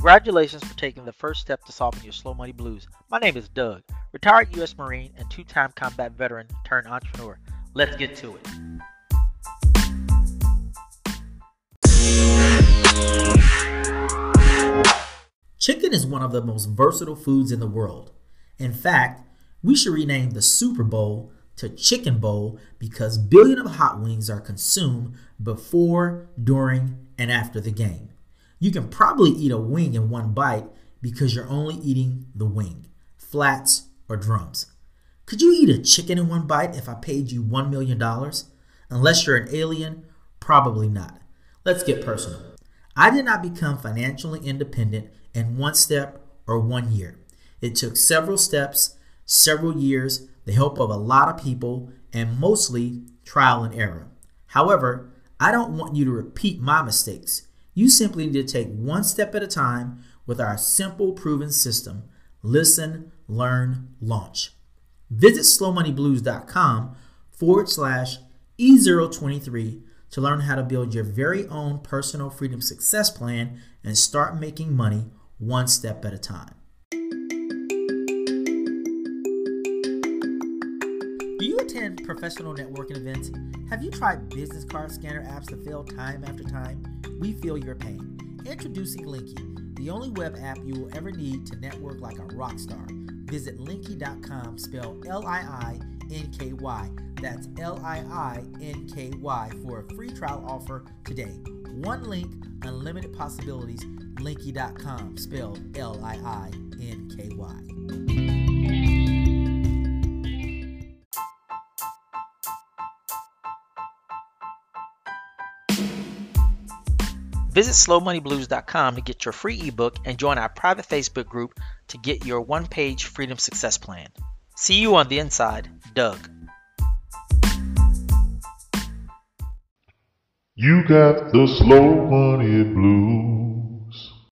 Congratulations for taking the first step to solving your slow money blues. My name is Doug, retired U.S. Marine and two time combat veteran turned entrepreneur. Let's get to it. Chicken is one of the most versatile foods in the world. In fact, we should rename the Super Bowl to Chicken Bowl because billions of hot wings are consumed before, during, and after the game. You can probably eat a wing in one bite because you're only eating the wing, flats, or drums. Could you eat a chicken in one bite if I paid you $1 million? Unless you're an alien, probably not. Let's get personal. I did not become financially independent in one step or one year. It took several steps, several years, the help of a lot of people, and mostly trial and error. However, I don't want you to repeat my mistakes. You simply need to take one step at a time with our simple, proven system listen, learn, launch. Visit slowmoneyblues.com forward slash E023 to learn how to build your very own personal freedom success plan and start making money one step at a time. Do you attend professional networking events? Have you tried business card scanner apps to fail time after time? We feel your pain. Introducing Liinky, the only web app you will ever need to network like a rock star. Visit liinky.com, spell L I I N K Y. That's L I I N K Y for a free trial offer today. One link, unlimited possibilities. Liinky.com, spelled L I I N K Y. Visit slowmoneyblues.com to get your free ebook and join our private Facebook group to get your one page freedom success plan. See you on the inside, Doug. You got the slow money blues.